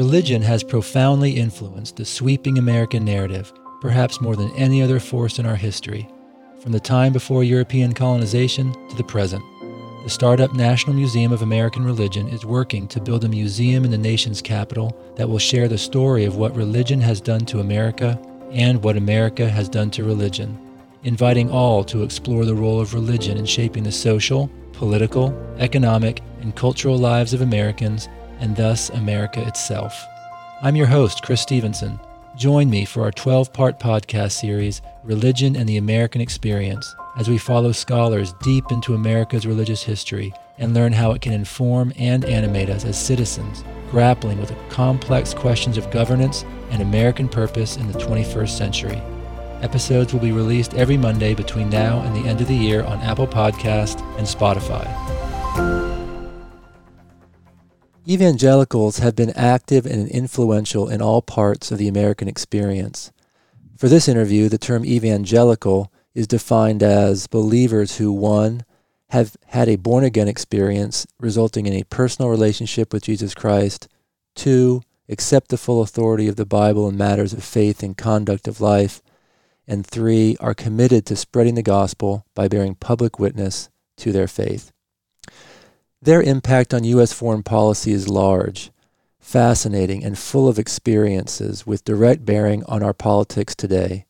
Religion has profoundly influenced the sweeping American narrative, perhaps more than any other force in our history, from the time before European colonization to the present. The startup National Museum of American Religion is working to build a museum in the nation's capital that will share the story of what religion has done to America and what America has done to religion, inviting all to explore the role of religion in shaping the social, political, economic, and cultural lives of Americans and thus America itself. I'm your host, Chris Stevenson. Join me for our 12 part podcast series, Religion and the American Experience as we follow scholars deep into America's religious history and learn how it can inform and animate us as citizens, grappling with the complex questions of governance and American purpose in the 21st century. Episodes will be released every Monday between now and the end of the year on Apple Podcast and Spotify. Evangelicals have been active and influential in all parts of the American experience. For this interview, the term evangelical is defined as believers who, one, have had a born again experience resulting in a personal relationship with Jesus Christ, two, accept the full authority of the Bible in matters of faith and conduct of life, and three, are committed to spreading the gospel by bearing public witness to their faith. Their impact on U.S. foreign policy is large, fascinating, and full of experiences with direct bearing on our politics today.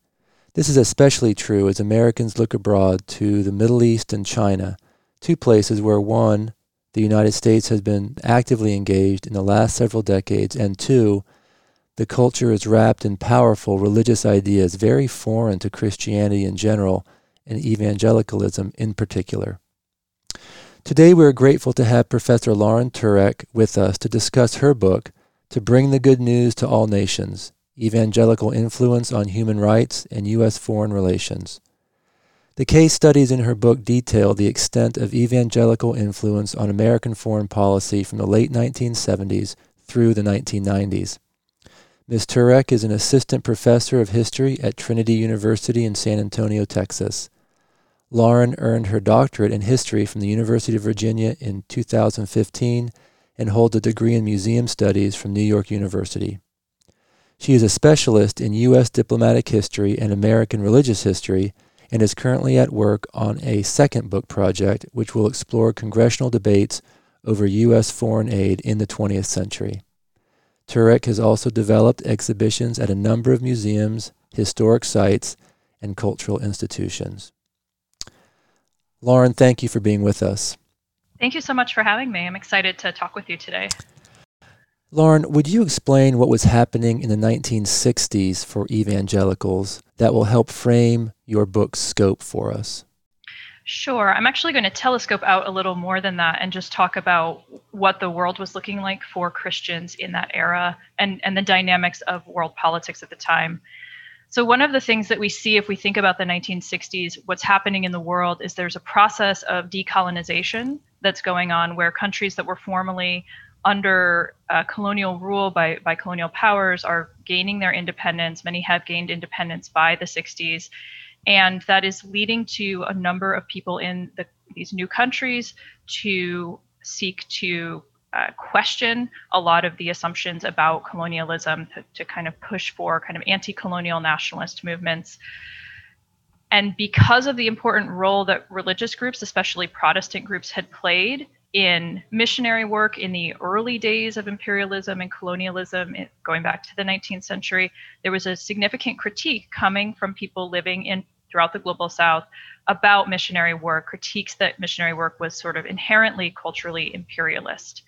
This is especially true as Americans look abroad to the Middle East and China, two places where one, the United States has been actively engaged in the last several decades, and two, the culture is wrapped in powerful religious ideas very foreign to Christianity in general and evangelicalism in particular. Today, we are grateful to have Professor Lauren Turek with us to discuss her book, To Bring the Good News to All Nations Evangelical Influence on Human Rights and U.S. Foreign Relations. The case studies in her book detail the extent of evangelical influence on American foreign policy from the late 1970s through the 1990s. Ms. Turek is an assistant professor of history at Trinity University in San Antonio, Texas. Lauren earned her doctorate in history from the University of Virginia in 2015 and holds a degree in museum studies from New York University. She is a specialist in U.S. diplomatic history and American religious history and is currently at work on a second book project which will explore congressional debates over U.S. foreign aid in the 20th century. Turek has also developed exhibitions at a number of museums, historic sites, and cultural institutions. Lauren, thank you for being with us. Thank you so much for having me. I'm excited to talk with you today. Lauren, would you explain what was happening in the 1960s for evangelicals that will help frame your book's scope for us? Sure. I'm actually going to telescope out a little more than that and just talk about what the world was looking like for Christians in that era and, and the dynamics of world politics at the time. So, one of the things that we see if we think about the 1960s, what's happening in the world is there's a process of decolonization that's going on where countries that were formerly under uh, colonial rule by, by colonial powers are gaining their independence. Many have gained independence by the 60s. And that is leading to a number of people in the, these new countries to seek to uh, question a lot of the assumptions about colonialism, to, to kind of push for kind of anti colonial nationalist movements. And because of the important role that religious groups, especially Protestant groups, had played in missionary work in the early days of imperialism and colonialism, going back to the 19th century, there was a significant critique coming from people living in throughout the global south about missionary work, critiques that missionary work was sort of inherently culturally imperialist.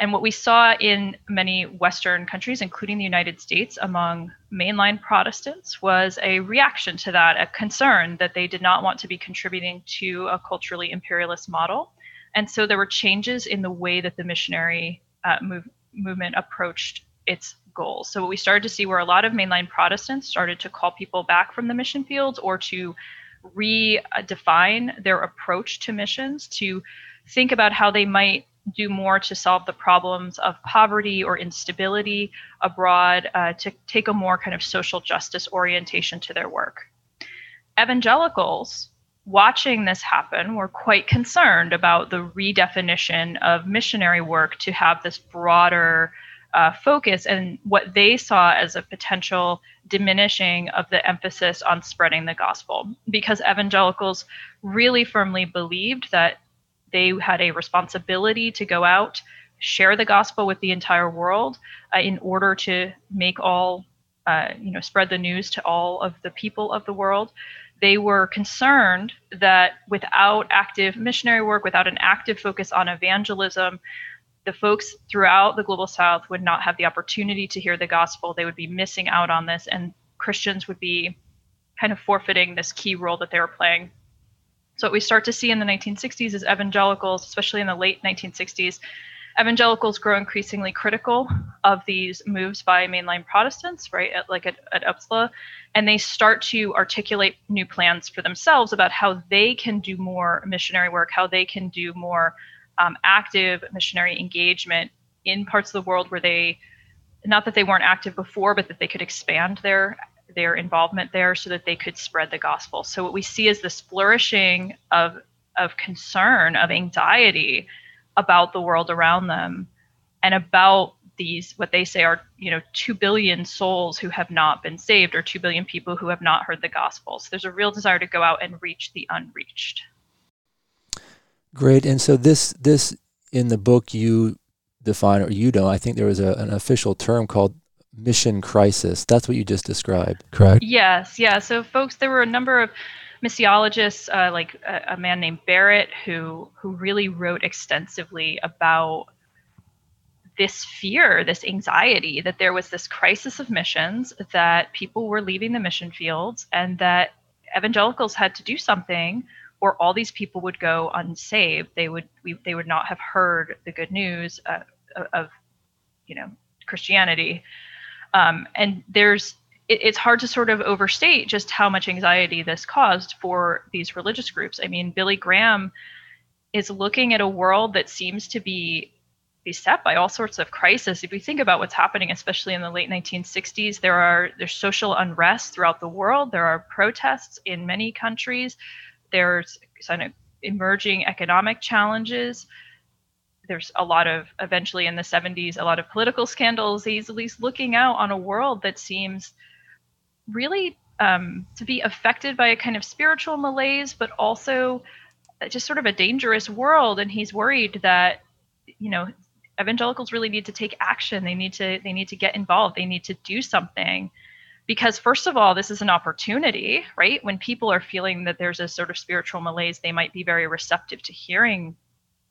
And what we saw in many Western countries, including the United States, among mainline Protestants, was a reaction to that, a concern that they did not want to be contributing to a culturally imperialist model and so there were changes in the way that the missionary uh, move, movement approached its goals. So what we started to see were a lot of mainline Protestants started to call people back from the mission fields or to redefine their approach to missions, to think about how they might do more to solve the problems of poverty or instability abroad, uh, to take a more kind of social justice orientation to their work. Evangelicals watching this happen, we're quite concerned about the redefinition of missionary work to have this broader uh, focus and what they saw as a potential diminishing of the emphasis on spreading the gospel because evangelicals really firmly believed that they had a responsibility to go out share the gospel with the entire world uh, in order to make all uh, you know spread the news to all of the people of the world. They were concerned that without active missionary work without an active focus on evangelism the folks throughout the global south would not have the opportunity to hear the gospel. They would be missing out on this and christians would be kind of forfeiting this key role that they were playing so what we start to see in the 1960s is evangelicals especially in the late 1960s evangelicals grow increasingly critical of these moves by mainline Protestants, right, at, like at, at Uppsala, and they start to articulate new plans for themselves about how they can do more missionary work, how they can do more um, active missionary engagement in parts of the world where they, not that they weren't active before, but that they could expand their their involvement there so that they could spread the gospel. So what we see is this flourishing of of concern, of anxiety about the world around them and about these what they say are you know 2 billion souls who have not been saved or 2 billion people who have not heard the gospel. So there's a real desire to go out and reach the unreached. Great. And so this this in the book you define or you don't i think there was a, an official term called mission crisis that's what you just described correct yes yeah so folks there were a number of missiologists, uh, like a, a, man named Barrett, who who really wrote extensively about this fear, this anxiety that there was this crisis of missions, that people were leaving the mission fields, and that evangelicals had to do something, or all these people would go unsaved. They would we, they would not have heard the good news uh, of you know Christianity. Um, and there's it, it's hard to sort of overstate just how much anxiety this caused for these religious groups. I mean, Billy Graham is looking at a world that seems to be beset by all sorts of crisis. If we think about what's happening, especially in the late 1960s, there are there's social unrest throughout the world. There are protests in many countries. There's kind of emerging economic challenges there's a lot of eventually in the 70s a lot of political scandals he's at least looking out on a world that seems really um, to be affected by a kind of spiritual malaise, but also just sort of a dangerous world. And he's worried that, you know, evangelicals really need to take action. They need to they need to get involved. They need to do something. Because first of all, this is an opportunity, right? When people are feeling that there's a sort of spiritual malaise, they might be very receptive to hearing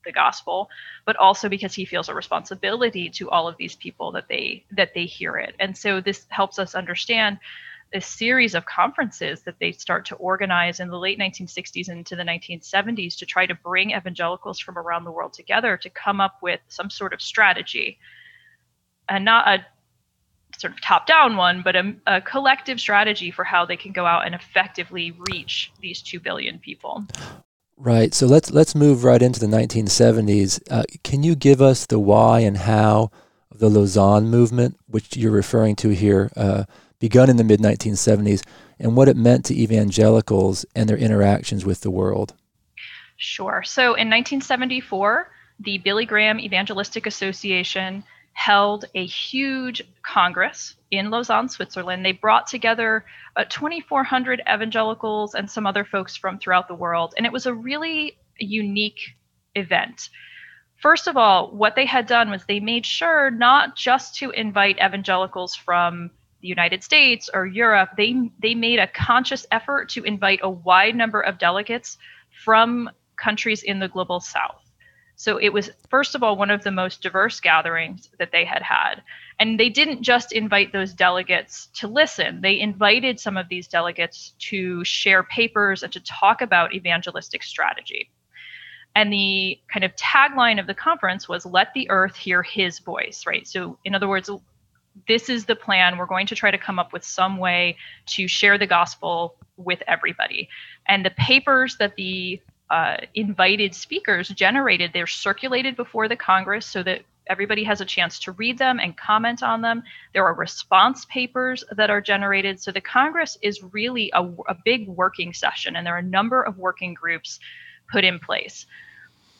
the gospel, but also because he feels a responsibility to all of these people that they that they hear it. And so this helps us understand a series of conferences that they start to organize in the late 1960s into the 1970s to try to bring evangelicals from around the world together to come up with some sort of strategy and not a sort of top down one but a, a collective strategy for how they can go out and effectively reach these 2 billion people right so let's let's move right into the 1970s uh, can you give us the why and how of the lausanne movement which you're referring to here uh, begun in the mid 1970s and what it meant to evangelicals and their interactions with the world. Sure. So in 1974, the Billy Graham Evangelistic Association held a huge congress in Lausanne, Switzerland. They brought together uh, 2,400 evangelicals and some other folks from throughout the world. And it was a really unique event. First of all, what they had done was they made sure not just to invite evangelicals from the United States or Europe, they they made a conscious effort to invite a wide number of delegates from countries in the global south. So it was first of all one of the most diverse gatherings that they had had. And they didn't just invite those delegates to listen. They invited some of these delegates to share papers and to talk about evangelistic strategy. And the kind of tagline of the conference was let the earth hear his voice, right? So in other words, this is the plan. We're going to try to come up with some way to share the gospel with everybody. And the papers that the uh, invited speakers generated, they're circulated before the Congress so that everybody has a chance to read them and comment on them. There are response papers that are generated. So the Congress is really a, a big working session, and there are a number of working groups put in place.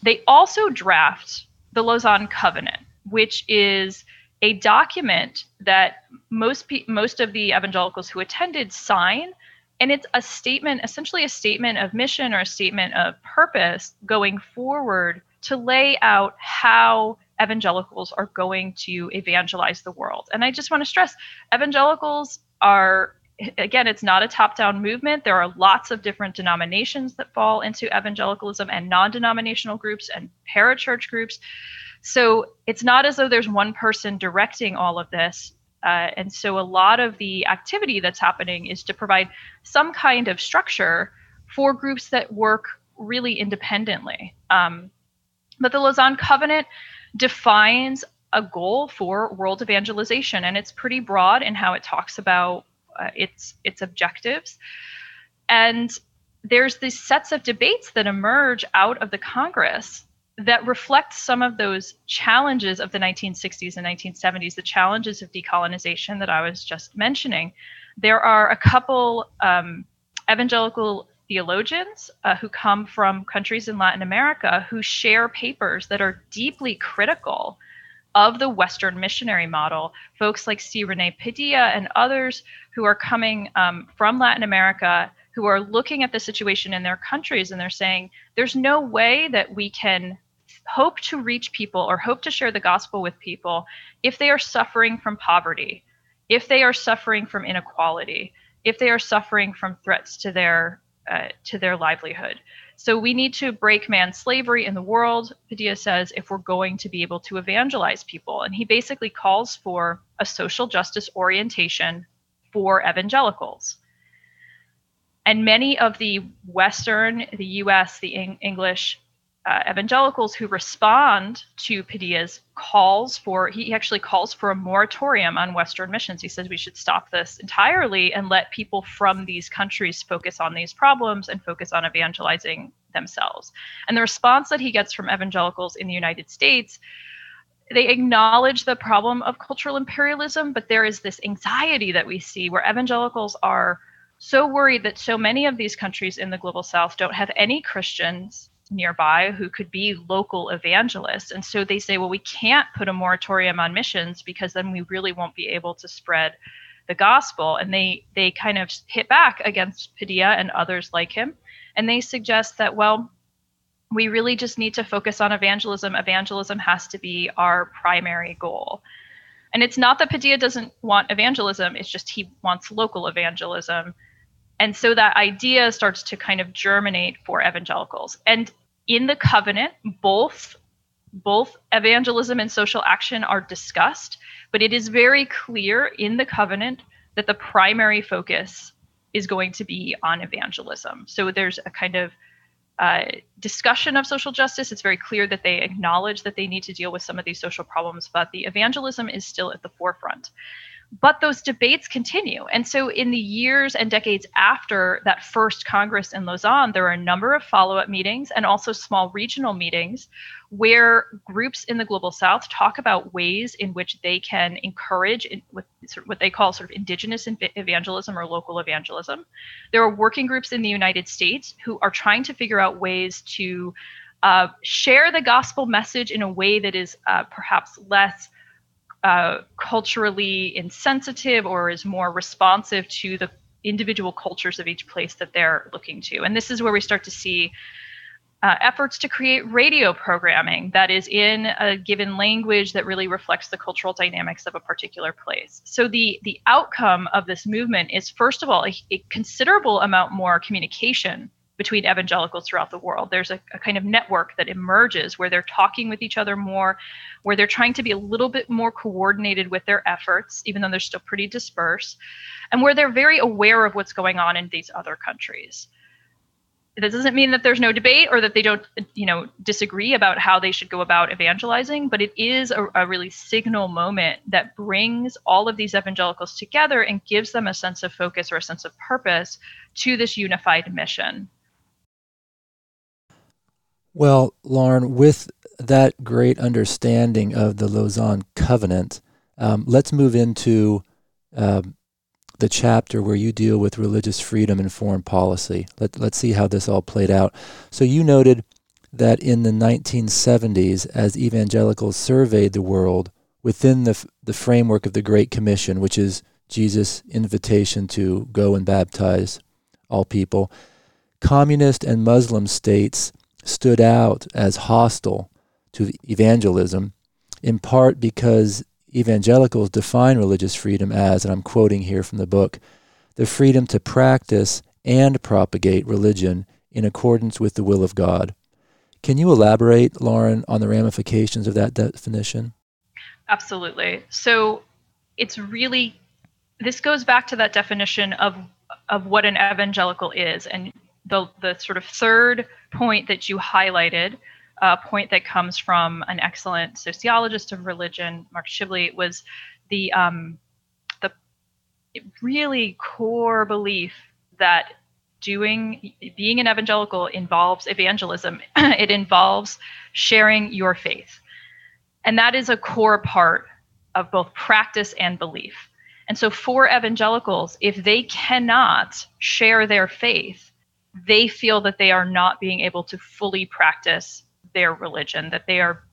They also draft the Lausanne Covenant, which is a document that most pe- most of the evangelicals who attended sign and it's a statement essentially a statement of mission or a statement of purpose going forward to lay out how evangelicals are going to evangelize the world and i just want to stress evangelicals are again it's not a top down movement there are lots of different denominations that fall into evangelicalism and non-denominational groups and parachurch groups so it's not as though there's one person directing all of this. Uh, and so a lot of the activity that's happening is to provide some kind of structure for groups that work really independently. Um, but the Lausanne Covenant defines a goal for world evangelization, and it's pretty broad in how it talks about uh, its its objectives. And there's these sets of debates that emerge out of the Congress that reflect some of those challenges of the 1960s and 1970s, the challenges of decolonization that I was just mentioning. There are a couple um, evangelical theologians uh, who come from countries in Latin America who share papers that are deeply critical of the Western missionary model. Folks like C. Rene Padilla and others who are coming um, from Latin America who are looking at the situation in their countries and they're saying there's no way that we can hope to reach people or hope to share the gospel with people if they are suffering from poverty, if they are suffering from inequality, if they are suffering from threats to their uh, to their livelihood. So we need to break man slavery in the world, Padilla says, if we're going to be able to evangelize people. And he basically calls for a social justice orientation for evangelicals. And many of the Western, the US, the English uh, evangelicals who respond to Padilla's calls for, he actually calls for a moratorium on Western missions. He says we should stop this entirely and let people from these countries focus on these problems and focus on evangelizing themselves. And the response that he gets from evangelicals in the United States they acknowledge the problem of cultural imperialism, but there is this anxiety that we see where evangelicals are so worried that so many of these countries in the global south don't have any Christians nearby who could be local evangelists. And so they say, well, we can't put a moratorium on missions because then we really won't be able to spread the gospel. And they they kind of hit back against Padilla and others like him. And they suggest that, well, we really just need to focus on evangelism. Evangelism has to be our primary goal. And it's not that Padilla doesn't want evangelism, it's just he wants local evangelism. And so that idea starts to kind of germinate for evangelicals. And in the covenant, both both evangelism and social action are discussed, but it is very clear in the covenant that the primary focus is going to be on evangelism. So there's a kind of uh, discussion of social justice. It's very clear that they acknowledge that they need to deal with some of these social problems, but the evangelism is still at the forefront but those debates continue. And so, in the years and decades after that first Congress in Lausanne, there are a number of follow up meetings and also small regional meetings where groups in the global south talk about ways in which they can encourage what they call sort of indigenous evangelism or local evangelism. There are working groups in the United States who are trying to figure out ways to uh, share the gospel message in a way that is uh, perhaps less uh, culturally insensitive or is more responsive to the individual cultures of each place that they're looking to. And this is where we start to see uh, efforts to create radio programming that is in a given language that really reflects the cultural dynamics of a particular place. So the the outcome of this movement is first of all a, a considerable amount more communication between evangelicals throughout the world. There's a, a, kind of network that emerges where they're talking with each other more, where they're trying to be a little bit more coordinated with their efforts, even though they're still pretty dispersed, and where they're very aware of what's going on in these other countries. That doesn't mean that there's no debate or that they don't, you know, disagree about how they should go about evangelizing, but it is a, a really signal moment that brings all of these evangelicals together and gives them a sense of focus or a sense of purpose to this unified mission. Well, Lauren, with that great understanding of the Lausanne Covenant, um, let's move into um, the chapter where you deal with religious freedom and foreign policy. Let, let's see how this all played out. So, you noted that in the 1970s, as evangelicals surveyed the world, within the, the framework of the Great Commission, which is Jesus' invitation to go and baptize all people, communist and Muslim states stood out as hostile to evangelism, in part because evangelicals define religious freedom as, and I'm quoting here from the book, the freedom to practice and propagate religion in accordance with the will of God. Can you elaborate, Lauren, on the ramifications of that definition? Absolutely. So it's really this goes back to that definition of of what an evangelical is and the the sort of third point that you highlighted a point that comes from an excellent sociologist of religion mark shibley was the um, the really core belief that doing being an evangelical involves evangelism. It involves sharing your faith. And that is a core part of both practice and belief. And so for evangelicals if they cannot share their faith they feel that they are not being able to fully practice their religion that they are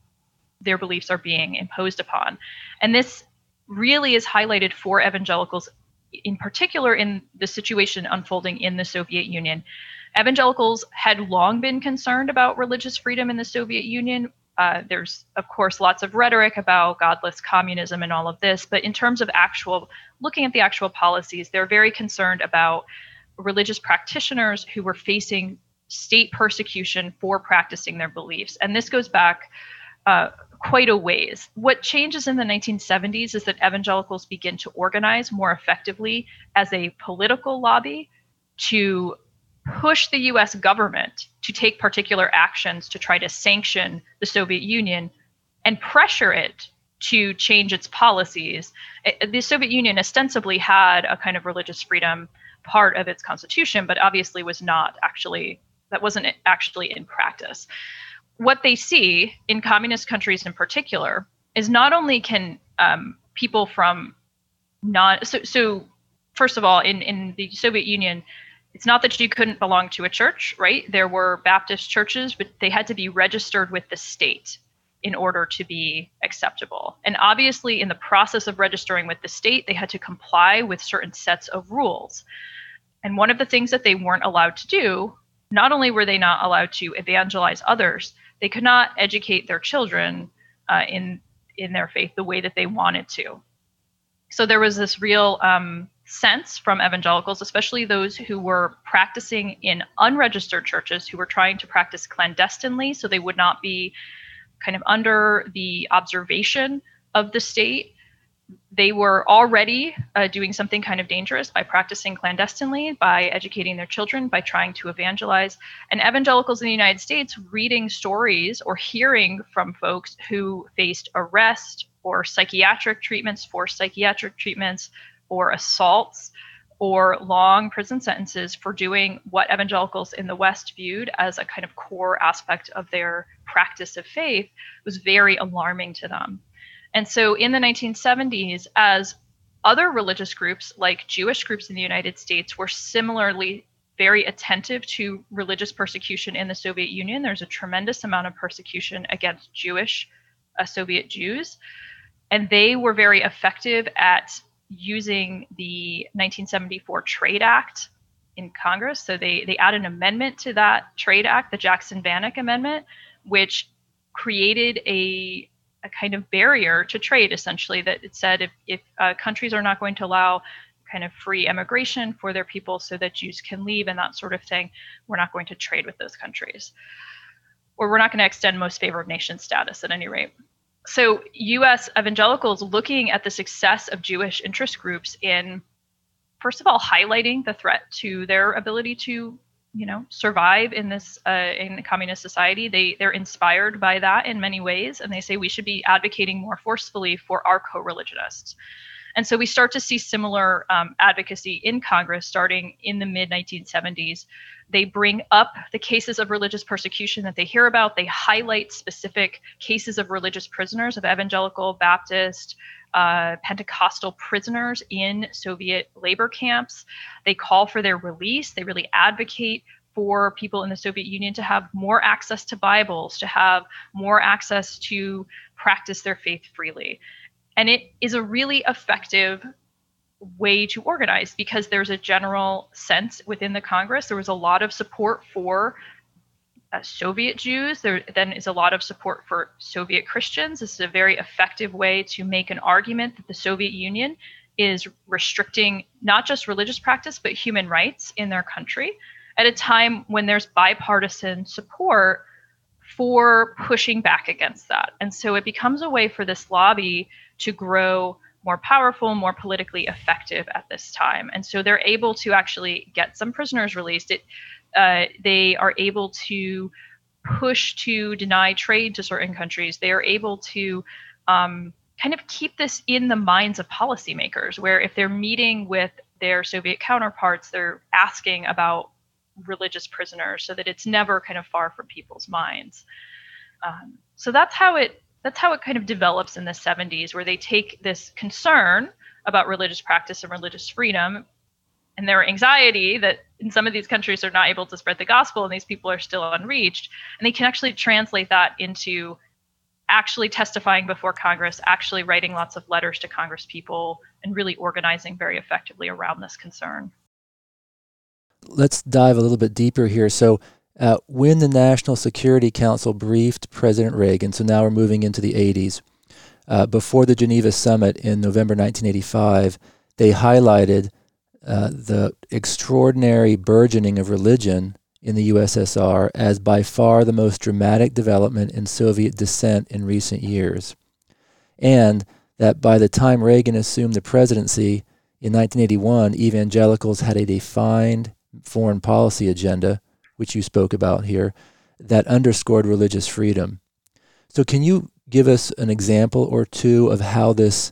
their beliefs are being imposed upon and this really is highlighted for evangelicals in particular in the situation unfolding in the Soviet Union. Evangelicals had long been concerned about religious freedom in the Soviet Union. Uh, there's, of course, lots of rhetoric about godless communism and all of this, but in terms of actual looking at the actual policies, they're very concerned about religious practitioners who were facing state persecution for practicing their beliefs. And this goes back uh, quite a ways. What changes in the 1970s is that evangelicals begin to organize more effectively as a political lobby to push the US government to take particular actions to try to sanction the Soviet Union and pressure it to change its policies. The Soviet Union ostensibly had a kind of religious freedom part of its constitution, but obviously was not actually, that wasn't actually in practice. What they see in communist countries in particular is not only can um, people from non so, so first of all in, in the soviet union it's not that you couldn't belong to a church right? There were baptist churches but they had to be registered with the state in order to be acceptable and obviously in the process of registering with the state they had to comply with certain sets of rules and one of the things that they weren't allowed to do not only were they not allowed to evangelize others they could not educate their children uh, in in their faith the way that they wanted to. So there was this real um, sense from evangelicals, especially those who were practicing in unregistered churches, who were trying to practice clandestinely, so they would not be kind of under the observation of the state they were already uh, doing something kind of dangerous by practicing clandestinely, by educating their children, by trying to evangelize. And evangelicals in the United States reading stories or hearing from folks who faced arrest or psychiatric treatments for psychiatric treatments or assaults or long prison sentences for doing what evangelicals in the West viewed as a kind of core aspect of their practice of faith was very alarming to them. And so in the 1970s, as other religious groups, like Jewish groups in the United States, were similarly very attentive to religious persecution in the Soviet Union. There's a tremendous amount of persecution against Jewish uh, Soviet Jews. And they were very effective at using the 1974 Trade Act in Congress. So they, they added an amendment to that Trade Act, the Jackson Vanik Amendment, which created a a kind of barrier to trade, essentially, that it said if, if uh, countries are not going to allow kind of free immigration for their people so that Jews can leave and that sort of thing, we're not going to trade with those countries. Or we're not going to extend most favored nation status at any rate. So, US evangelicals looking at the success of Jewish interest groups in, first of all, highlighting the threat to their ability to you know survive in this uh, in communist society. They they're inspired by that in many ways and they say we should be advocating more forcefully for our co-religionists and so we start to see similar um, advocacy in congress starting in the mid 1970s they bring up the cases of religious persecution that they hear about they highlight specific cases of religious prisoners of evangelical baptist uh, Pentecostal prisoners in Soviet labor camps. They call for their release. They really advocate for people in the Soviet Union to have more access to Bibles, to have more access to practice their faith freely. And it is a really effective way to organize because there's a general sense within the Congress. There was a lot of support for uh, Soviet Jews. There then is a lot of support for Soviet Christians. This is a very effective way to make an argument that the Soviet Union is restricting not just religious practice but human rights in their country at a time when there's bipartisan support for pushing back against that. And so it becomes a way for this lobby to grow more powerful, more politically effective at this time. And so they're able to actually get some prisoners released. It, uh, they are able to push to deny trade to certain countries. They are able to um, kind of keep this in the minds of policymakers, where if they're meeting with their Soviet counterparts, they're asking about religious prisoners so that it's never kind of far from people's minds. Um, so that's how it that's how it kind of develops in the 70s, where they take this concern about religious practice and religious freedom and their anxiety that in some of these countries they're not able to spread the gospel and these people are still unreached and they can actually translate that into actually testifying before congress actually writing lots of letters to congress people and really organizing very effectively around this concern let's dive a little bit deeper here so uh, when the national security council briefed president reagan so now we're moving into the 80s uh, before the geneva summit in november 1985 they highlighted uh, the extraordinary burgeoning of religion in the USSR as by far the most dramatic development in Soviet dissent in recent years. And that by the time Reagan assumed the presidency in 1981, evangelicals had a defined foreign policy agenda, which you spoke about here, that underscored religious freedom. So, can you give us an example or two of how this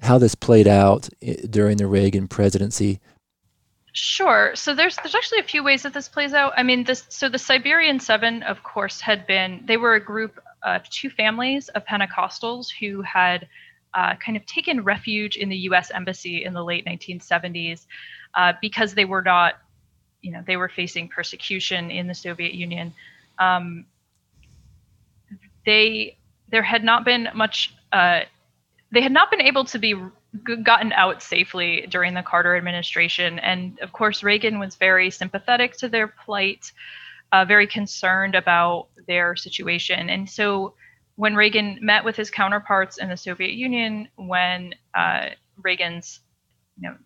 how this played out during the Reagan presidency? Sure. So there's there's actually a few ways that this plays out. I mean, this so the Siberian Seven, of course, had been they were a group of two families of Pentecostals who had uh, kind of taken refuge in the U.S. embassy in the late 1970s uh, because they were not, you know, they were facing persecution in the Soviet Union. Um, they there had not been much uh, they had not been able to be gotten out safely during the Carter administration. And of course, Reagan was very sympathetic to their plight, uh, very concerned about their situation. And so when Reagan met with his counterparts in the Soviet Union, when uh, Reagan's you know,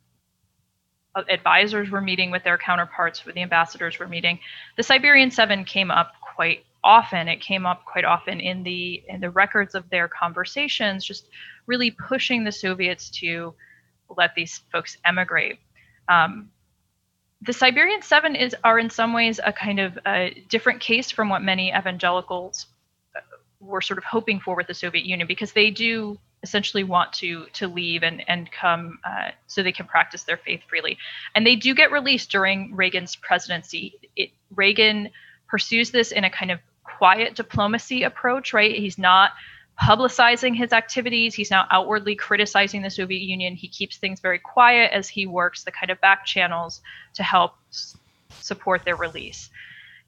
advisors were meeting with their counterparts, when the ambassadors were meeting, the Siberian Seven came up quite often. It came up quite often in the in the records of their conversations, just really pushing the Soviets to let these folks emigrate. Um, the Siberian Seven is are in some ways a kind of a different case from what many evangelicals uh, were sort of hoping for with the Soviet Union because they do essentially want to to leave and and come uh, so they can practice their faith freely, and they do get released during Reagan's presidency. It, Reagan pursues this in a kind of quiet diplomacy approach, right? He's not publicizing his activities. He's not outwardly criticizing the Soviet Union. He keeps things very quiet as he works the kind of back channels to help s- support their release.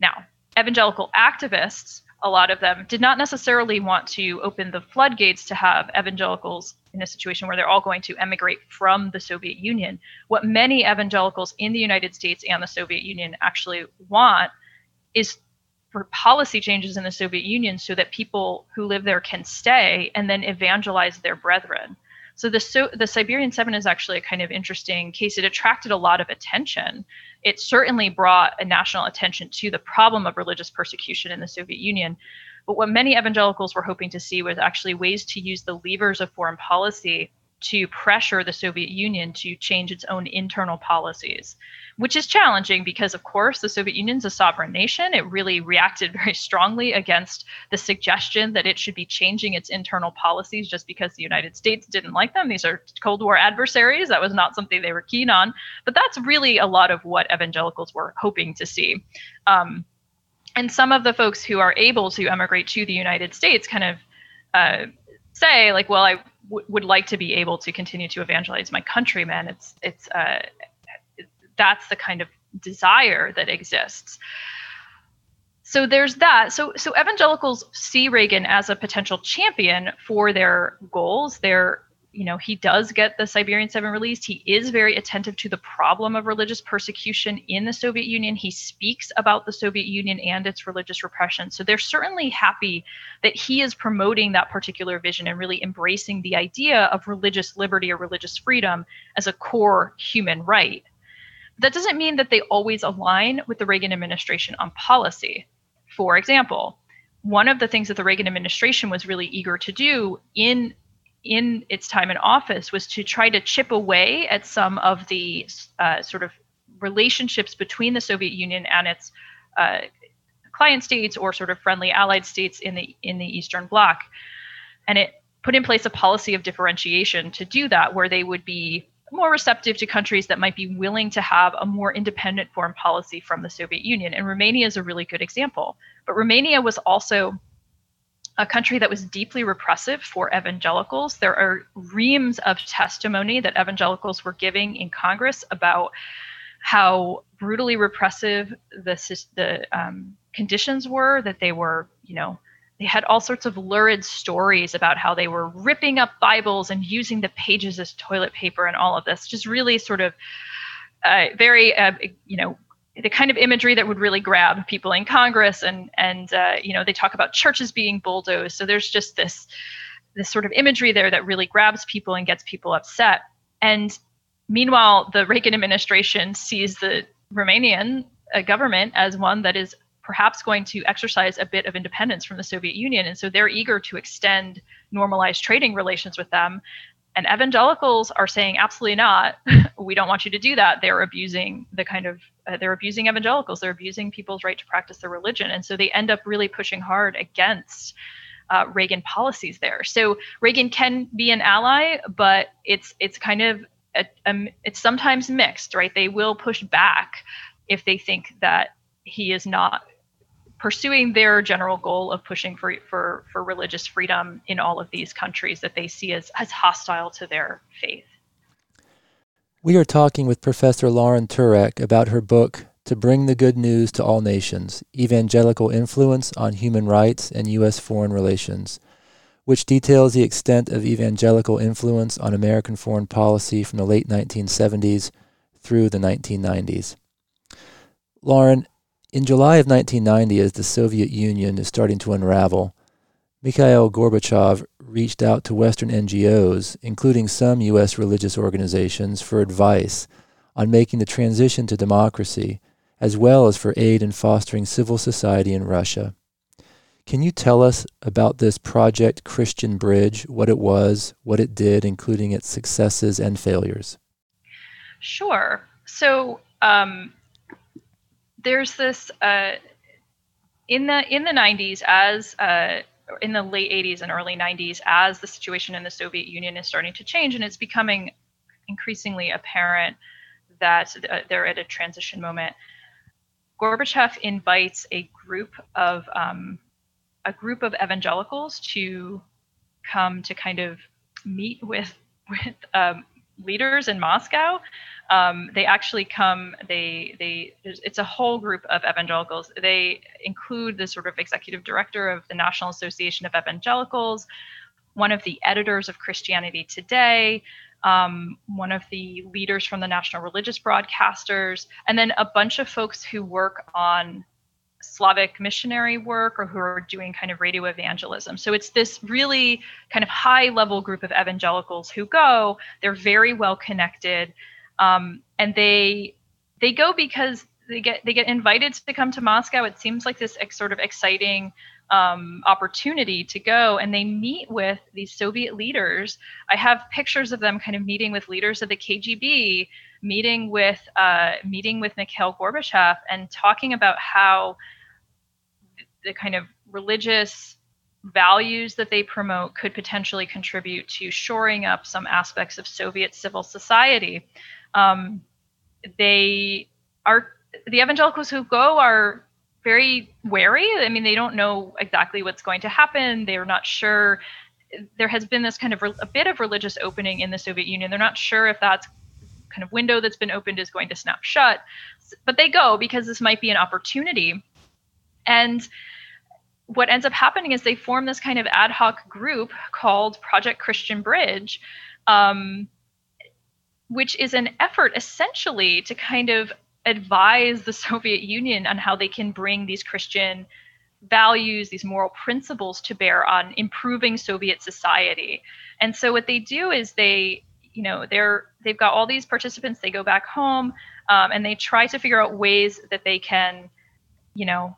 Now, evangelical activists, a lot of them, did not necessarily want to open the floodgates to have evangelicals in a situation where they're all going to emigrate from the Soviet Union. What many evangelicals in the United States and the Soviet Union actually want is for policy changes in the Soviet Union so that people who live there can stay and then evangelize their brethren. So the so, the Siberian Seven is actually a kind of interesting case. It attracted a lot of attention. It certainly brought a national attention to the problem of religious persecution in the Soviet Union. But what many evangelicals were hoping to see was actually ways to use the levers of foreign policy to pressure the Soviet Union to change its own internal policies, which is challenging because, of course, the Soviet Union is a sovereign nation. It really reacted very strongly against the suggestion that it should be changing its internal policies just because the United States didn't like them. These are Cold War adversaries. That was not something they were keen on. But that's really a lot of what evangelicals were hoping to see. Um, and some of the folks who are able to emigrate to the United States kind of uh, say, like, well, I w- would like to be able to continue to evangelize my countrymen. It's it's uh, that's the kind of desire that exists. So there's that. So so evangelicals see Reagan as a potential champion for their goals, their you know, he does get the Siberian 7 released. He is very attentive to the problem of religious persecution in the Soviet Union. He speaks about the Soviet Union and its religious repression. So they're certainly happy that he is promoting that particular vision and really embracing the idea of religious liberty or religious freedom as a core human right. That doesn't mean that they always align with the Reagan administration on policy. For example, one of the things that the Reagan administration was really eager to do in in its time in office was to try to chip away at some of the uh, sort of relationships between the Soviet Union and its uh, client states or sort of friendly allied states in the in the Eastern Bloc, and it put in place a policy of differentiation to do that, where they would be more receptive to countries that might be willing to have a more independent foreign policy from the Soviet Union. And Romania is a really good example. But Romania was also a country that was deeply repressive for evangelicals. There are reams of testimony that evangelicals were giving in Congress about how brutally repressive the, the um, conditions were, that they were, you know, they had all sorts of lurid stories about how they were ripping up Bibles and using the pages as toilet paper and all of this. Just really sort of uh, very, uh, you know, the kind of imagery that would really grab people in Congress, and and uh, you know they talk about churches being bulldozed. So there's just this this sort of imagery there that really grabs people and gets people upset. And meanwhile, the Reagan administration sees the Romanian uh, government as one that is perhaps going to exercise a bit of independence from the Soviet Union, and so they're eager to extend normalized trading relations with them. And evangelicals are saying, absolutely not. we don't want you to do that. They're abusing the kind of, uh, they're abusing evangelicals. They're abusing people's right to practice their religion. And so they end up really pushing hard against uh, Reagan policies there. So Reagan can be an ally, but it's it's kind of a, a, it's sometimes mixed, right? They will push back if they think that he is not pursuing their general goal of pushing for, for, for religious freedom in all of these countries that they see as, as hostile to their faith. We are talking with Professor Lauren Turek about her book, To Bring the Good News to All Nations Evangelical Influence on Human Rights and U.S. Foreign Relations, which details the extent of evangelical influence on American foreign policy from the late 1970s through the 1990s. Lauren, in July of 1990, as the Soviet Union is starting to unravel, Mikhail Gorbachev reached out to Western NGOs, including some U.S. religious organizations, for advice on making the transition to democracy, as well as for aid in fostering civil society in Russia. Can you tell us about this Project Christian Bridge, what it was, what it did, including its successes and failures? Sure. So, um, there's this uh, in the in the 90s as uh, in the late 80s and early 90s as the situation in the Soviet Union is starting to change and it's becoming increasingly apparent that uh, they're at a transition moment. Gorbachev invites a group of um, a group of evangelicals to come to kind of meet with with um, leaders in Moscow um, they actually come they they it's a whole group of evangelicals. They include the sort of executive director of the national association of evangelicals one of the editors of christianity today um, one of the leaders from the national religious broadcasters and then a bunch of folks who work on Slavic missionary work or who are doing kind of radio evangelism. So it's this really kind of high level group of evangelicals who go, they're very well connected um, and they they go because they get they get invited to come to Moscow. It seems like this ex- sort of exciting um, opportunity to go, and they meet with these Soviet leaders. I have pictures of them kind of meeting with leaders of the KGB, meeting with uh, meeting with Mikhail Gorbachev, and talking about how the kind of religious values that they promote could potentially contribute to shoring up some aspects of Soviet civil society um, they are the evangelicals who go are very wary. I mean, they don't know exactly what's going to happen. They're not sure. There has been this kind of re- a bit of religious opening in the Soviet Union. They're not sure if that's kind of window that's been opened is going to snap shut, but they go because this might be an opportunity. And what ends up happening is they form this kind of ad hoc group called Project Christian Bridge, um, which is an effort essentially to kind of advise the Soviet Union on how they can bring these Christian values, these moral principles to bear on improving Soviet society. And so what they do is they, you know, they're they've got all these participants. They go back home um, and they try to figure out ways that they can, you know,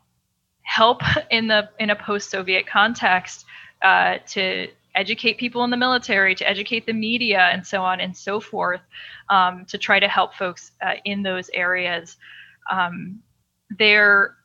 help in the in a post-Soviet context uh, to educate people in the military, to educate the media, and so on and so forth, um, to try to help folks uh, in those areas. Um, their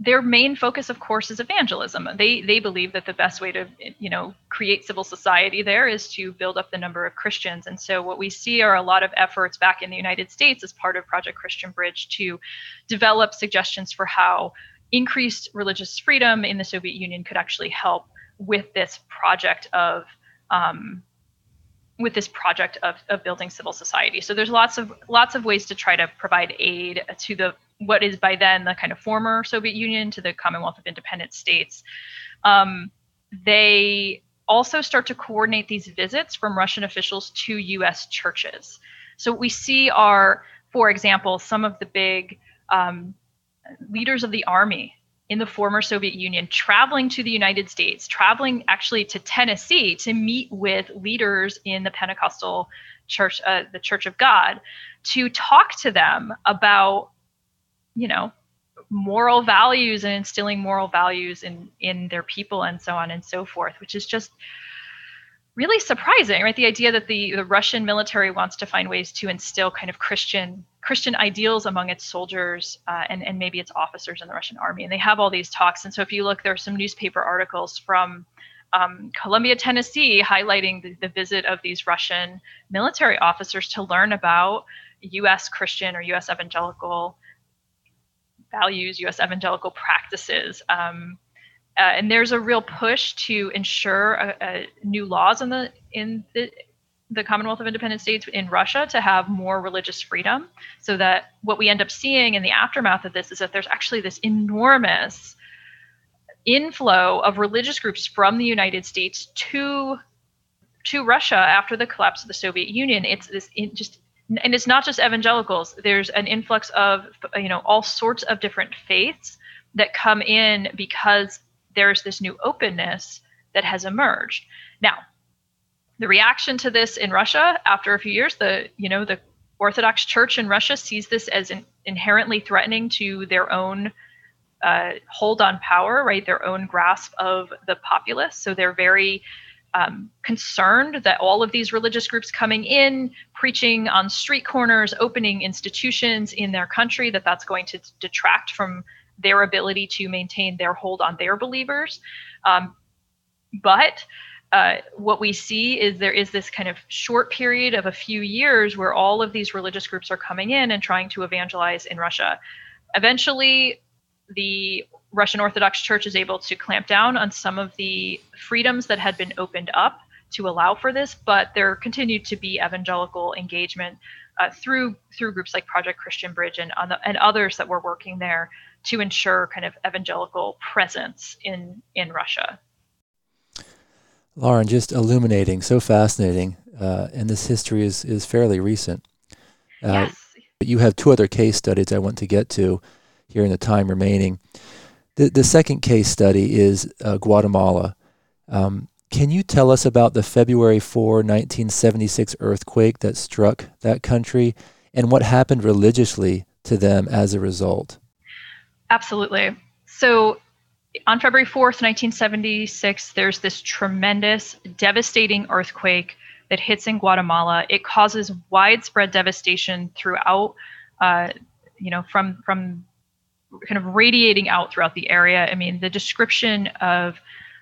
their main focus, of course, is evangelism. They they believe that the best way to you know create civil society there is to build up the number of Christians. And so what we see are a lot of efforts back in the United States as part of Project Christian Bridge to develop suggestions for how increased religious freedom in the Soviet Union could actually help with this project of um, with this project of, of building civil society. So there's lots of lots of ways to try to provide aid to the what is by then the kind of former Soviet Union to the Commonwealth of Independent States. Um, they also start to coordinate these visits from Russian officials to U.S. churches. So we see are, for example, some of the big um, leaders of the army in the former Soviet Union traveling to the United States, traveling actually to Tennessee to meet with leaders in the Pentecostal church, uh, the Church of God, to talk to them about, you know, moral values and instilling moral values in in their people and so on and so forth, which is just really surprising, right? The idea that the, the Russian military wants to find ways to instill kind of Christian Christian ideals among its soldiers uh, and, and maybe its officers in the Russian army. And they have all these talks. And so if you look, there are some newspaper articles from um, Columbia, Tennessee, highlighting the, the visit of these Russian military officers to learn about U.S. Christian or U.S. evangelical values, U.S. evangelical practices. Um, uh, and there's a real push to ensure uh, uh, new laws in the in the the Commonwealth of Independent States in Russia to have more religious freedom, so that what we end up seeing in the aftermath of this is that there's actually this enormous inflow of religious groups from the United States to to Russia after the collapse of the Soviet Union. It's this in just and it's not just evangelicals. There's an influx of you know all sorts of different faiths that come in because there's this new openness that has emerged. Now, the reaction to this in Russia after a few years, the you know the Orthodox Church in Russia sees this as in, inherently threatening to their own uh, hold on power, right? Their own grasp of the populace. So they're very um, concerned that all of these religious groups coming in, preaching on street corners, opening institutions in their country, that that's going to detract from their ability to maintain their hold on their believers. Um, but uh, what we see is there is this kind of short period of a few years where all of these religious groups are coming in and trying to evangelize in Russia. Eventually, the Russian Orthodox Church is able to clamp down on some of the freedoms that had been opened up to allow for this, but there continued to be evangelical engagement uh, through through groups like Project Christian Bridge and and others that were working there to ensure kind of evangelical presence in in Russia. Lauren, just illuminating, so fascinating, uh, and this history is is fairly recent. Uh, yes. You have two other case studies I want to get to here in the time remaining. The the second case study is uh, Guatemala. Um, can you tell us about the February 4, 1976 earthquake that struck that country and what happened religiously to them as a result? Absolutely. So on February 4th, 1976, there's this tremendous, devastating earthquake that hits in Guatemala. It causes widespread devastation throughout, uh, you know, from from kind of radiating out throughout the area. I mean, the description of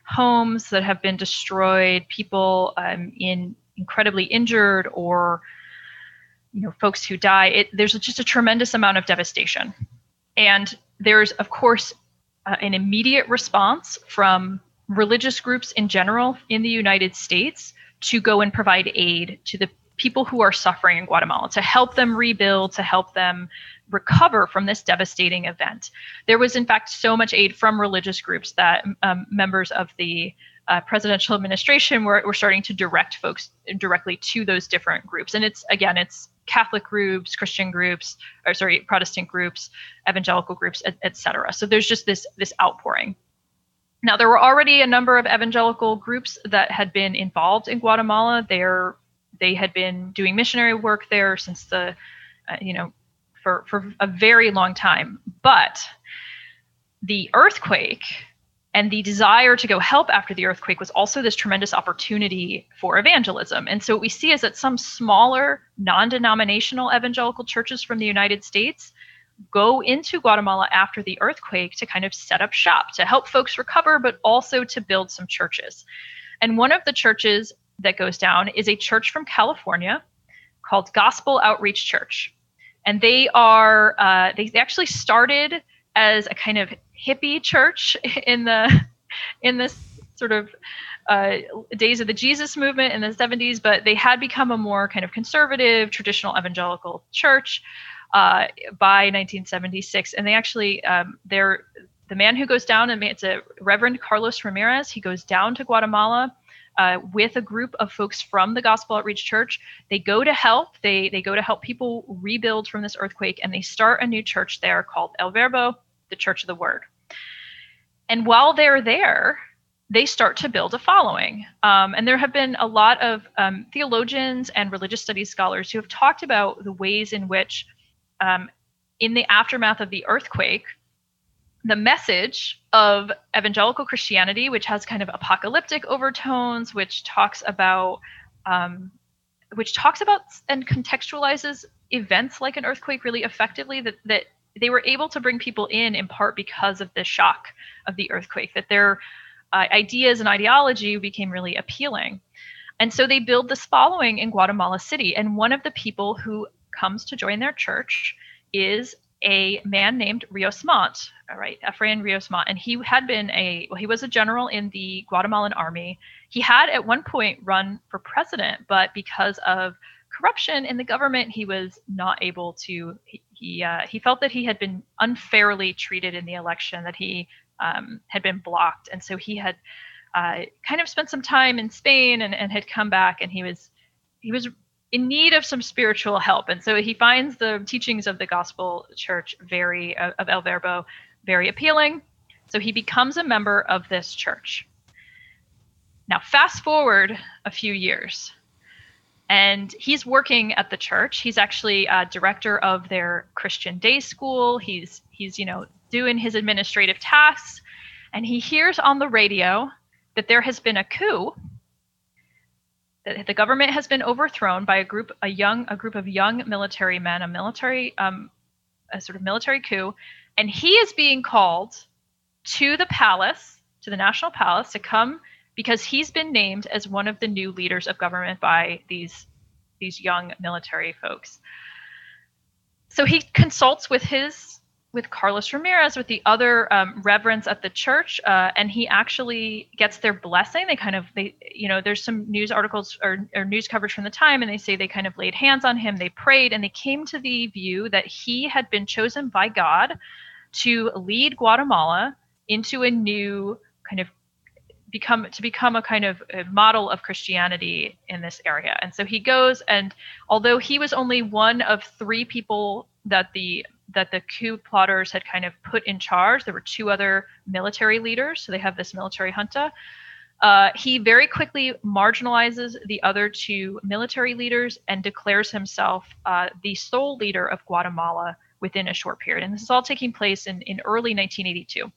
homes that have been destroyed, people um, in incredibly injured, or you know, folks who die. It, there's just a tremendous amount of devastation, and there's of course uh, an immediate response from religious groups in general in the United States to go and provide aid to the people who are suffering in Guatemala, to help them rebuild, to help them recover from this devastating event. There was, in fact, so much aid from religious groups that um, members of the uh, presidential administration, we're, we're starting to direct folks directly to those different groups. And it's again, it's Catholic groups, Christian groups, or sorry, Protestant groups, evangelical groups, etc. Et so there's just this this outpouring. Now there were already a number of evangelical groups that had been involved in Guatemala. They're they had been doing missionary work there since the, uh, you know, for for a very long time. But the earthquake and the desire to go help after the earthquake was also this tremendous opportunity for evangelism. And so what we see is that some smaller non-denominational evangelical churches from the United States go into Guatemala after the earthquake to kind of set up shop to help folks recover, but also to build some churches. And one of the churches that goes down is a church from California called Gospel Outreach Church. And they are, uh, they actually started as a kind of hippie church in the, in this sort of uh, days of the Jesus movement in the 70s, but they had become a more kind of conservative, traditional evangelical church uh, by 1976. And they actually, um, they're the man who goes down and it's a Reverend Carlos Ramirez. He goes down to Guatemala uh, with a group of folks from the Gospel Outreach Church. They go to help. They they go to help people rebuild from this earthquake, and they start a new church there called El Verbo, the Church of the Word. And while they're there, they start to build a following. Um, and there have been a lot of um, theologians and religious studies scholars who have talked about the ways in which, um, in the aftermath of the earthquake, the message of evangelical Christianity, which has kind of apocalyptic overtones, which talks about um, which talks about and contextualizes events like an earthquake really effectively that that they were able to bring people in in part because of the shock of the earthquake that their uh, ideas and ideology became really appealing. And so they build this following in guatemala city and one of the people who comes to join their church is a man named Rios Montt, all right, Efrain Rios Montt, and he had been a well, he was a general in the Guatemalan army. He had at one point run for president, but because of corruption in the government, he was not able to. He he, uh, he felt that he had been unfairly treated in the election, that he um, had been blocked, and so he had uh, kind of spent some time in Spain and, and had come back, and he was he was in need of some spiritual help. And so he finds the teachings of the gospel church very, uh, of El Verbo, very appealing. So he becomes a member of this church. Now, fast forward a few years, and he's working at the church. He's actually a director of their Christian day school. He's he's you know doing his administrative tasks, and he hears on the radio that there has been a coup the, the government has been overthrown by a group a young a group of young military men a military um, a sort of military coup and he is being called to the palace to the national palace to come because he's been named as one of the new leaders of government by these these young military folks. So he consults with his with Carlos Ramirez, with the other um, reverends at the church, uh, and he actually gets their blessing. They kind of, they, you know, there's some news articles or, or, news coverage from the time, and they say they kind of laid hands on him, they prayed, and they came to the view that he had been chosen by God to lead Guatemala into a new kind of become to become a kind of a model of Christianity in this area. And so he goes, and although he was only one of three people that the that the coup plotters had kind of put in charge. There were two other military leaders, so they have this military junta. Uh, he very quickly marginalizes the other two military leaders and declares himself uh, the sole leader of Guatemala within a short period. And this is all taking place in, in early 1982.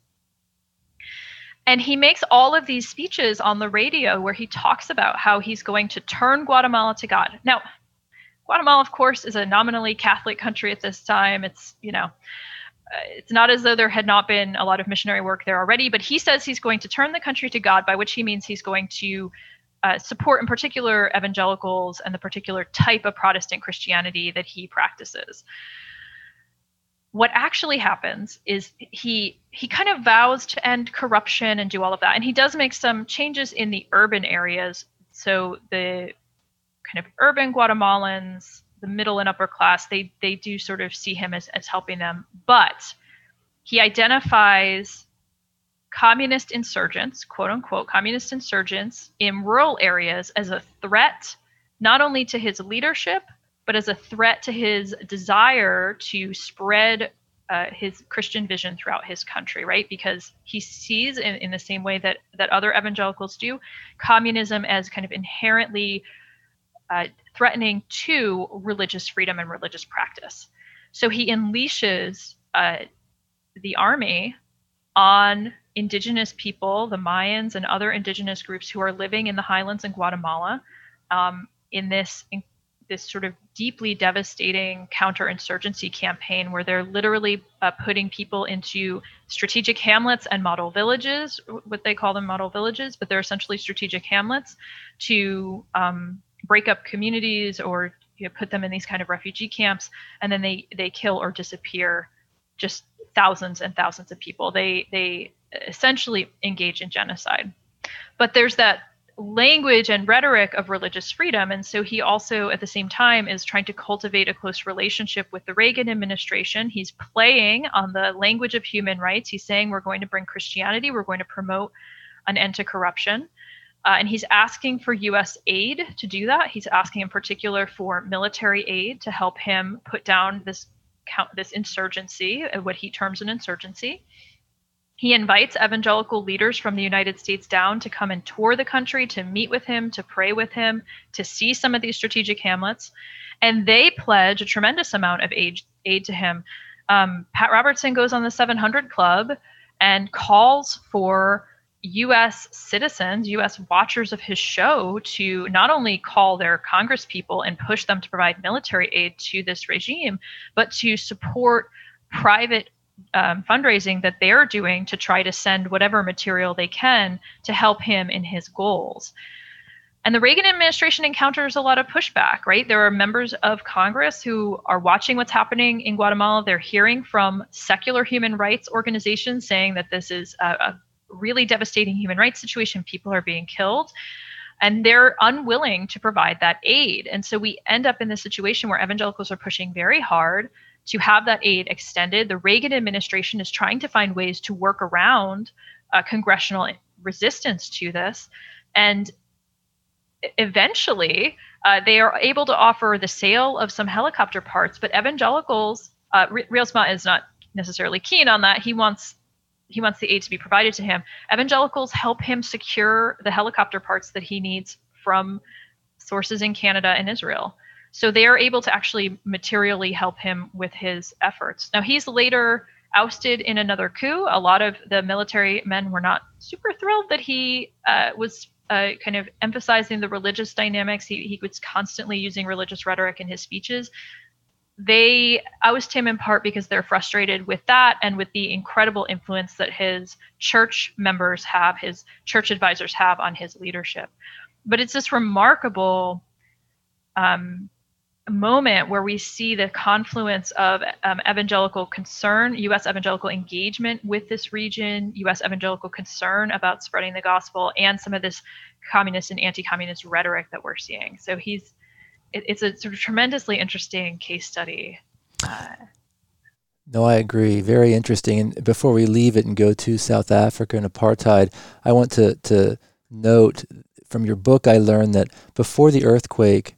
And he makes all of these speeches on the radio where he talks about how he's going to turn Guatemala to God. Now, Guatemala, of course, is a nominally Catholic country at this time. It's, you know, uh, it's not as though there had not been a lot of missionary work there already, but he says he's going to turn the country to God, by which he means he's going to uh, support, in particular, evangelicals and the particular type of Protestant Christianity that he practices. What actually happens is he he kind of vows to end corruption and do all of that, and he does make some changes in the urban areas. So the kind of urban Guatemalans, the middle and upper class, they they do sort of see him as, as helping them. But he identifies communist insurgents, quote unquote, communist insurgents in rural areas as a threat not only to his leadership, but as a threat to his desire to spread uh, his Christian vision throughout his country, right? Because he sees, in, in the same way that that other evangelicals do, communism as kind of inherently uh, threatening to religious freedom and religious practice. So he unleashes uh, the army on indigenous people, the Mayans and other indigenous groups who are living in the highlands in Guatemala, um, in this in this sort of deeply devastating counterinsurgency campaign where they're literally uh, putting people into strategic hamlets and model villages, what they call them model villages, but they're essentially strategic hamlets to um, break up communities or you know, put them in these kind of refugee camps, and then they they kill or disappear just thousands and thousands of people. They they essentially engage in genocide. But there's that language and rhetoric of religious freedom. And so he also, at the same time, is trying to cultivate a close relationship with the Reagan administration. He's playing on the language of human rights. He's saying, we're going to bring Christianity, we're going to promote an end to corruption. Uh, and he's asking for U.S. aid to do that. He's asking, in particular, for military aid to help him put down this count, this insurgency, uh, what he terms an insurgency. He invites evangelical leaders from the United States down to come and tour the country, to meet with him, to pray with him, to see some of these strategic hamlets. And they pledge a tremendous amount of aid, aid to him. Um, Pat Robertson goes on the 700 Club and calls for US citizens, US watchers of his show, to not only call their congresspeople and push them to provide military aid to this regime, but to support private um, fundraising that they're doing to try to send whatever material they can to help him in his goals. And the Reagan administration encounters a lot of pushback, right? There are members of Congress who are watching what's happening in Guatemala. They're hearing from secular human rights organizations saying that this is a, a really devastating human rights situation. People are being killed. And they're unwilling to provide that aid. And so we end up in this situation where evangelicals are pushing very hard to have that aid extended. The Reagan administration is trying to find ways to work around uh, congressional resistance to this. And eventually, uh, they are able to offer the sale of some helicopter parts, but evangelicals, uh, Sma is not necessarily keen on that. He wants he wants the aid to be provided to him. Evangelicals help him secure the helicopter parts that he needs from sources in Canada and Israel. So they are able to actually materially help him with his efforts. Now he's later ousted in another coup. A lot of the military men were not super thrilled that he uh, was uh, kind of emphasizing the religious dynamics. He, he was constantly using religious rhetoric in his speeches they oust him in part because they're frustrated with that and with the incredible influence that his church members have, his church advisors have on his leadership. But it's this remarkable um, moment where we see the confluence of um, evangelical concern, U.S. evangelical engagement with this region, U.S. evangelical concern about spreading the gospel, and some of this communist and anti communist rhetoric that we're seeing. So he's it, it's a sort of tremendously interesting case study. Uh, no, I agree. Very interesting. And before we leave it and go to South Africa and apartheid, I want to, to note from your book, I learned that before the earthquake,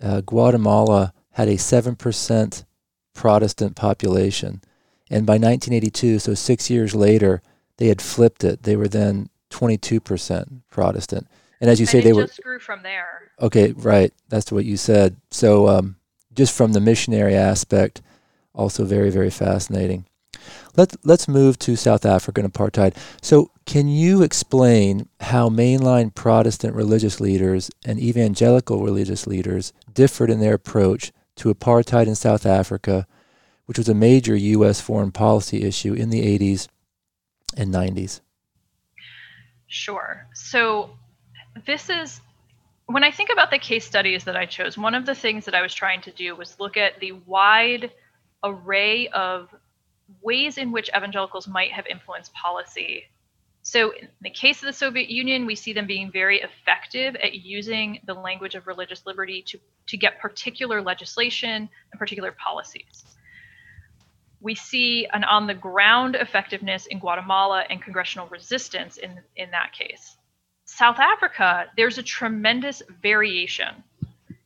uh, Guatemala had a 7% Protestant population. And by 1982, so six years later, they had flipped it. They were then 22% Protestant. And as you say, they were just grew from there. Okay, right. That's what you said. So, um, just from the missionary aspect, also very, very fascinating. Let's let's move to South African apartheid. So, can you explain how mainline Protestant religious leaders and evangelical religious leaders differed in their approach to apartheid in South Africa, which was a major U.S. foreign policy issue in the 80s and 90s? Sure. So, this is when I think about the case studies that I chose, one of the things that I was trying to do was look at the wide array of ways in which evangelicals might have influenced policy. So, in the case of the Soviet Union, we see them being very effective at using the language of religious liberty to, to get particular legislation and particular policies. we see an on the ground effectiveness in Guatemala and congressional resistance in, in that case. South Africa, there's a tremendous variation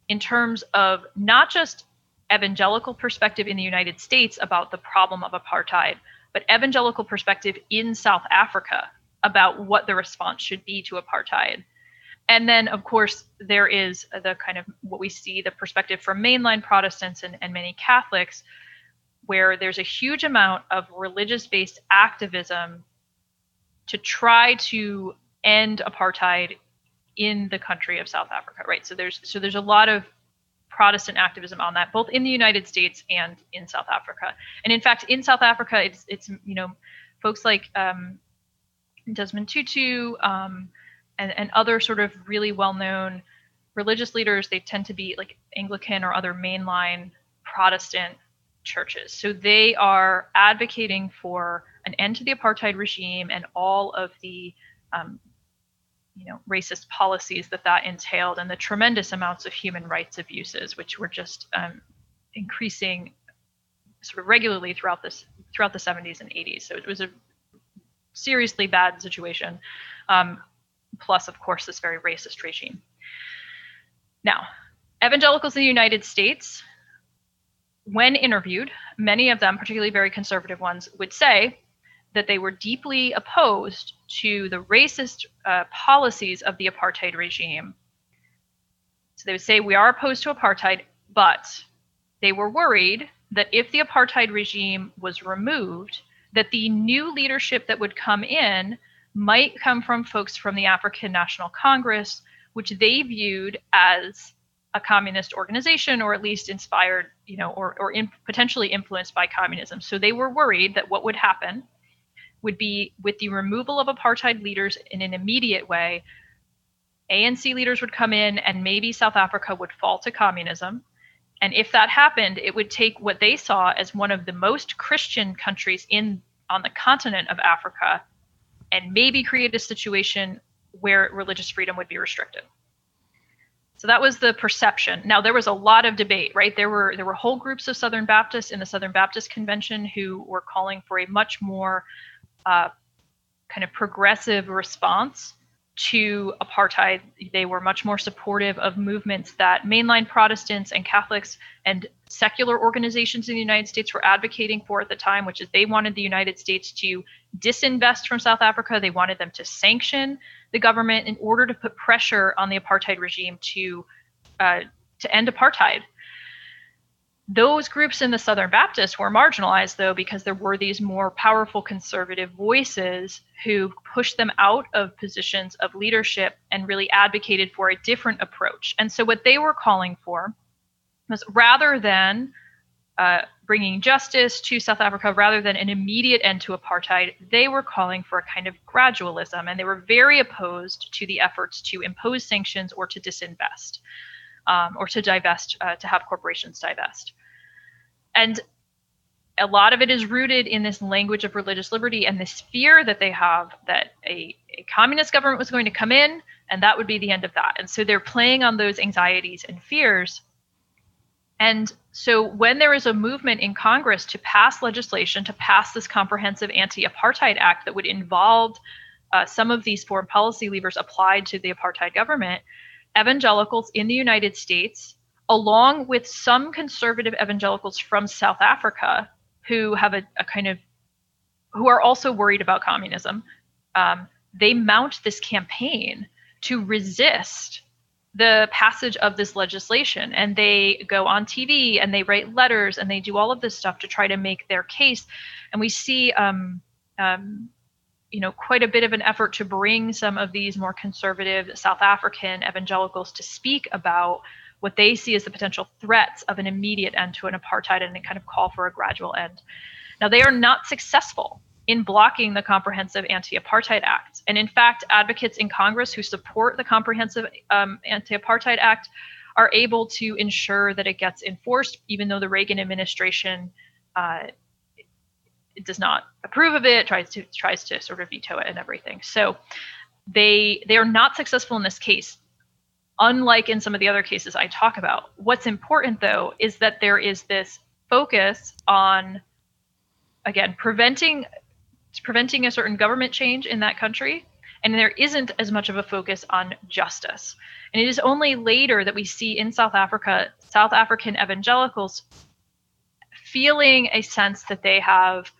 in terms of not just evangelical perspective in the United States about the problem of apartheid, but evangelical perspective in South Africa about what the response should be to apartheid. And then, of course, there is the kind of what we see the perspective from mainline Protestants and, and many Catholics, where there's a huge amount of religious based activism to try to end apartheid in the country of South Africa, right? So there's so there's a lot of Protestant activism on that, both in the United States and in South Africa. And in fact, in South Africa, it's it's you know, folks like um, Desmond Tutu um, and and other sort of really well-known religious leaders. They tend to be like Anglican or other mainline Protestant churches. So they are advocating for an end to the apartheid regime and all of the um, you know racist policies that that entailed and the tremendous amounts of human rights abuses which were just um, increasing sort of regularly throughout this throughout the 70s and 80s so it was a seriously bad situation um, plus of course this very racist regime. Now evangelicals in the united states when interviewed many of them particularly very conservative ones would say that they were deeply opposed to the racist uh, policies of the apartheid regime. So they would say, We are opposed to apartheid, but they were worried that if the apartheid regime was removed, that the new leadership that would come in might come from folks from the African National Congress, which they viewed as a communist organization or at least inspired, you know, or, or in, potentially influenced by communism. So they were worried that what would happen would be with the removal of apartheid leaders in an immediate way, ANC leaders would come in and maybe South Africa would fall to communism. And if that happened, it would take what they saw as one of the most Christian countries in on the continent of Africa and maybe create a situation where religious freedom would be restricted. So that was the perception. Now there was a lot of debate, right? There were there were whole groups of Southern Baptists in the Southern Baptist Convention who were calling for a much more uh, kind of progressive response to apartheid. They were much more supportive of movements that mainline Protestants and Catholics and secular organizations in the United States were advocating for at the time, which is they wanted the United States to disinvest from South Africa. They wanted them to sanction the government in order to put pressure on the apartheid regime to uh, to end apartheid. Those groups in the Southern Baptists were marginalized, though, because there were these more powerful conservative voices who pushed them out of positions of leadership and really advocated for a different approach. And so, what they were calling for was rather than uh, bringing justice to South Africa, rather than an immediate end to apartheid, they were calling for a kind of gradualism. And they were very opposed to the efforts to impose sanctions or to disinvest um, or to divest, uh, to have corporations divest. And a lot of it is rooted in this language of religious liberty and this fear that they have that a, a communist government was going to come in and that would be the end of that. And so they're playing on those anxieties and fears. And so when there is a movement in Congress to pass legislation, to pass this comprehensive anti apartheid act that would involve uh, some of these foreign policy levers applied to the apartheid government, evangelicals in the United States, along with some conservative evangelicals from South Africa who have a, a kind of who are also worried about communism, um, they mount this campaign to resist the passage of this legislation. And they go on tv and they write letters and they do all of this stuff to try to make their case. And we see um, um, you know quite a bit of an effort to bring some of these more conservative South African evangelicals to speak about what they see as the potential threats of an immediate end to an apartheid and a kind of call for a gradual end. Now they are not successful in blocking the Comprehensive Anti-Apartheid Act, and in fact, advocates in Congress who support the Comprehensive um, Anti-Apartheid Act are able to ensure that it gets enforced, even though the Reagan administration uh, does not approve of it, tries to tries to sort of veto it and everything. So they they are not successful in this case. Unlike in some of the other cases I talk about, what's important though is that there is this focus on again preventing preventing a certain government change in that country and there isn't as much of a focus on justice. And it is only later that we see in South Africa South African evangelicals feeling a sense that they have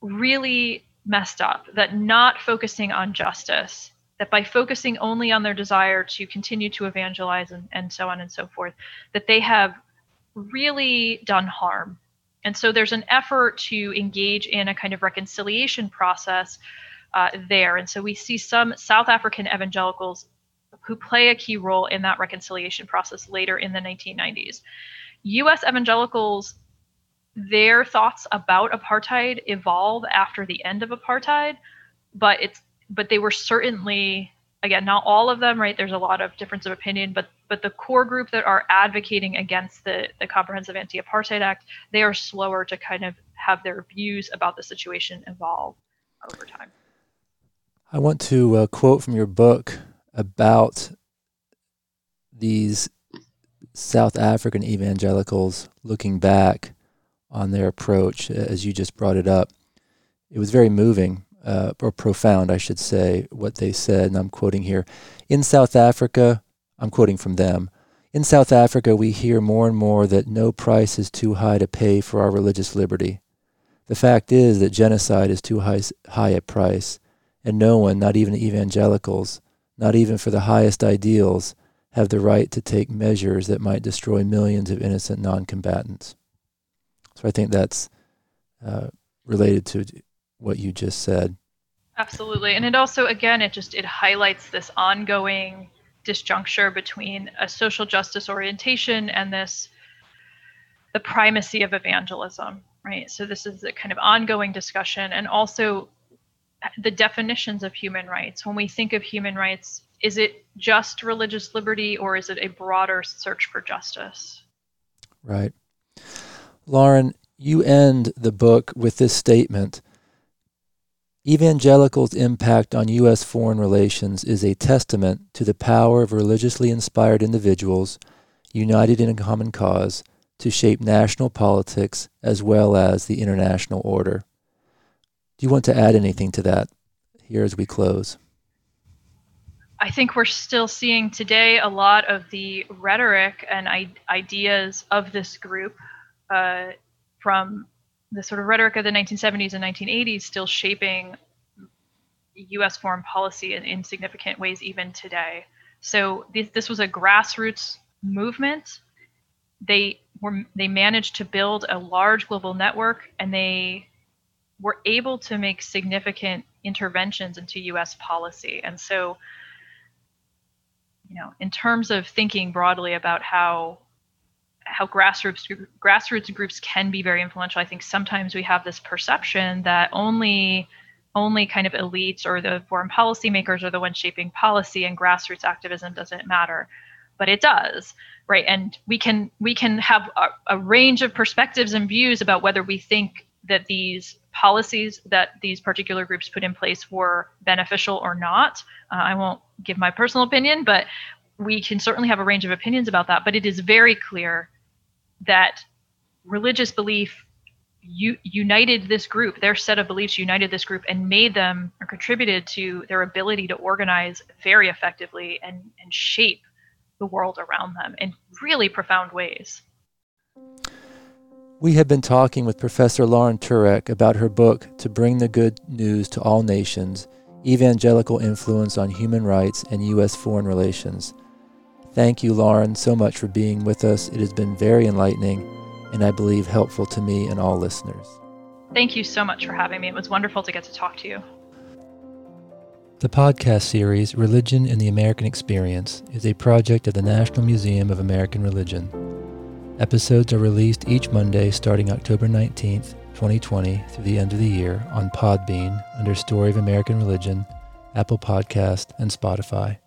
really messed up, that not focusing on justice, that by focusing only on their desire to continue to evangelize and, and so on and so forth, that they have really done harm. And so there's an effort to engage in a kind of reconciliation process uh, there. And so we see some South African evangelicals who play a key role in that reconciliation process later in the 1990s. US evangelicals, their thoughts about apartheid evolve after the end of apartheid, but it's but they were certainly again not all of them right? There's a lot of difference of opinion but but the core group that are advocating against the the comprehensive anti-apartheid act they are slower to kind of have their views about the situation evolve over time. I want to uh, quote from your book about these South African evangelicals looking back on their approach, as you just brought it up. It was very moving, uh, or profound, I should say, what they said. And I'm quoting here In South Africa, I'm quoting from them. In South Africa, we hear more and more that no price is too high to pay for our religious liberty. The fact is that genocide is too high, high a price and no one, not even evangelicals, not even for the highest ideals, have the right to take measures that might destroy millions of innocent non-combatants. So I think that's uh, related to what you just said. Absolutely, and it also, again, it just it highlights this ongoing disjuncture between a social justice orientation and this the primacy of evangelism, right? So this is a kind of ongoing discussion, and also the definitions of human rights. When we think of human rights, is it just religious liberty or is it a broader search for justice? Right. Lauren, you end the book with this statement Evangelicals' impact on U.S. foreign relations is a testament to the power of religiously inspired individuals united in a common cause to shape national politics as well as the international order. Do you want to add anything to that here as we close? I think we're still seeing today a lot of the rhetoric and I- ideas of this group uh, from the sort of rhetoric of the 1970s and 1980s still shaping US foreign policy in, in significant ways even today. So this, this was a grassroots movement. They were they managed to build a large global network and they were able to make significant interventions into US policy. And so, you know, in terms of thinking broadly about how how grassroots grassroots groups can be very influential, I think sometimes we have this perception that only only kind of elites or the foreign policymakers are the ones shaping policy and grassroots activism doesn't matter but it does right and we can we can have a, a range of perspectives and views about whether we think that these policies that these particular groups put in place were beneficial or not. Uh, I won't give my personal opinion, but we can certainly have a range of opinions about that. But it is very clear that religious belief u- united this group, their set of beliefs united this group and made them or contributed to their ability to organize very effectively and, and shape the world around them in really profound ways. We have been talking with Professor Lauren Turek about her book, To Bring the Good News to All Nations Evangelical Influence on Human Rights and U.S. Foreign Relations. Thank you, Lauren, so much for being with us. It has been very enlightening and I believe helpful to me and all listeners. Thank you so much for having me. It was wonderful to get to talk to you. The podcast series, Religion in the American Experience, is a project of the National Museum of American Religion. Episodes are released each Monday starting October 19th, 2020 through the end of the year on Podbean under Story of American Religion, Apple Podcast, and Spotify.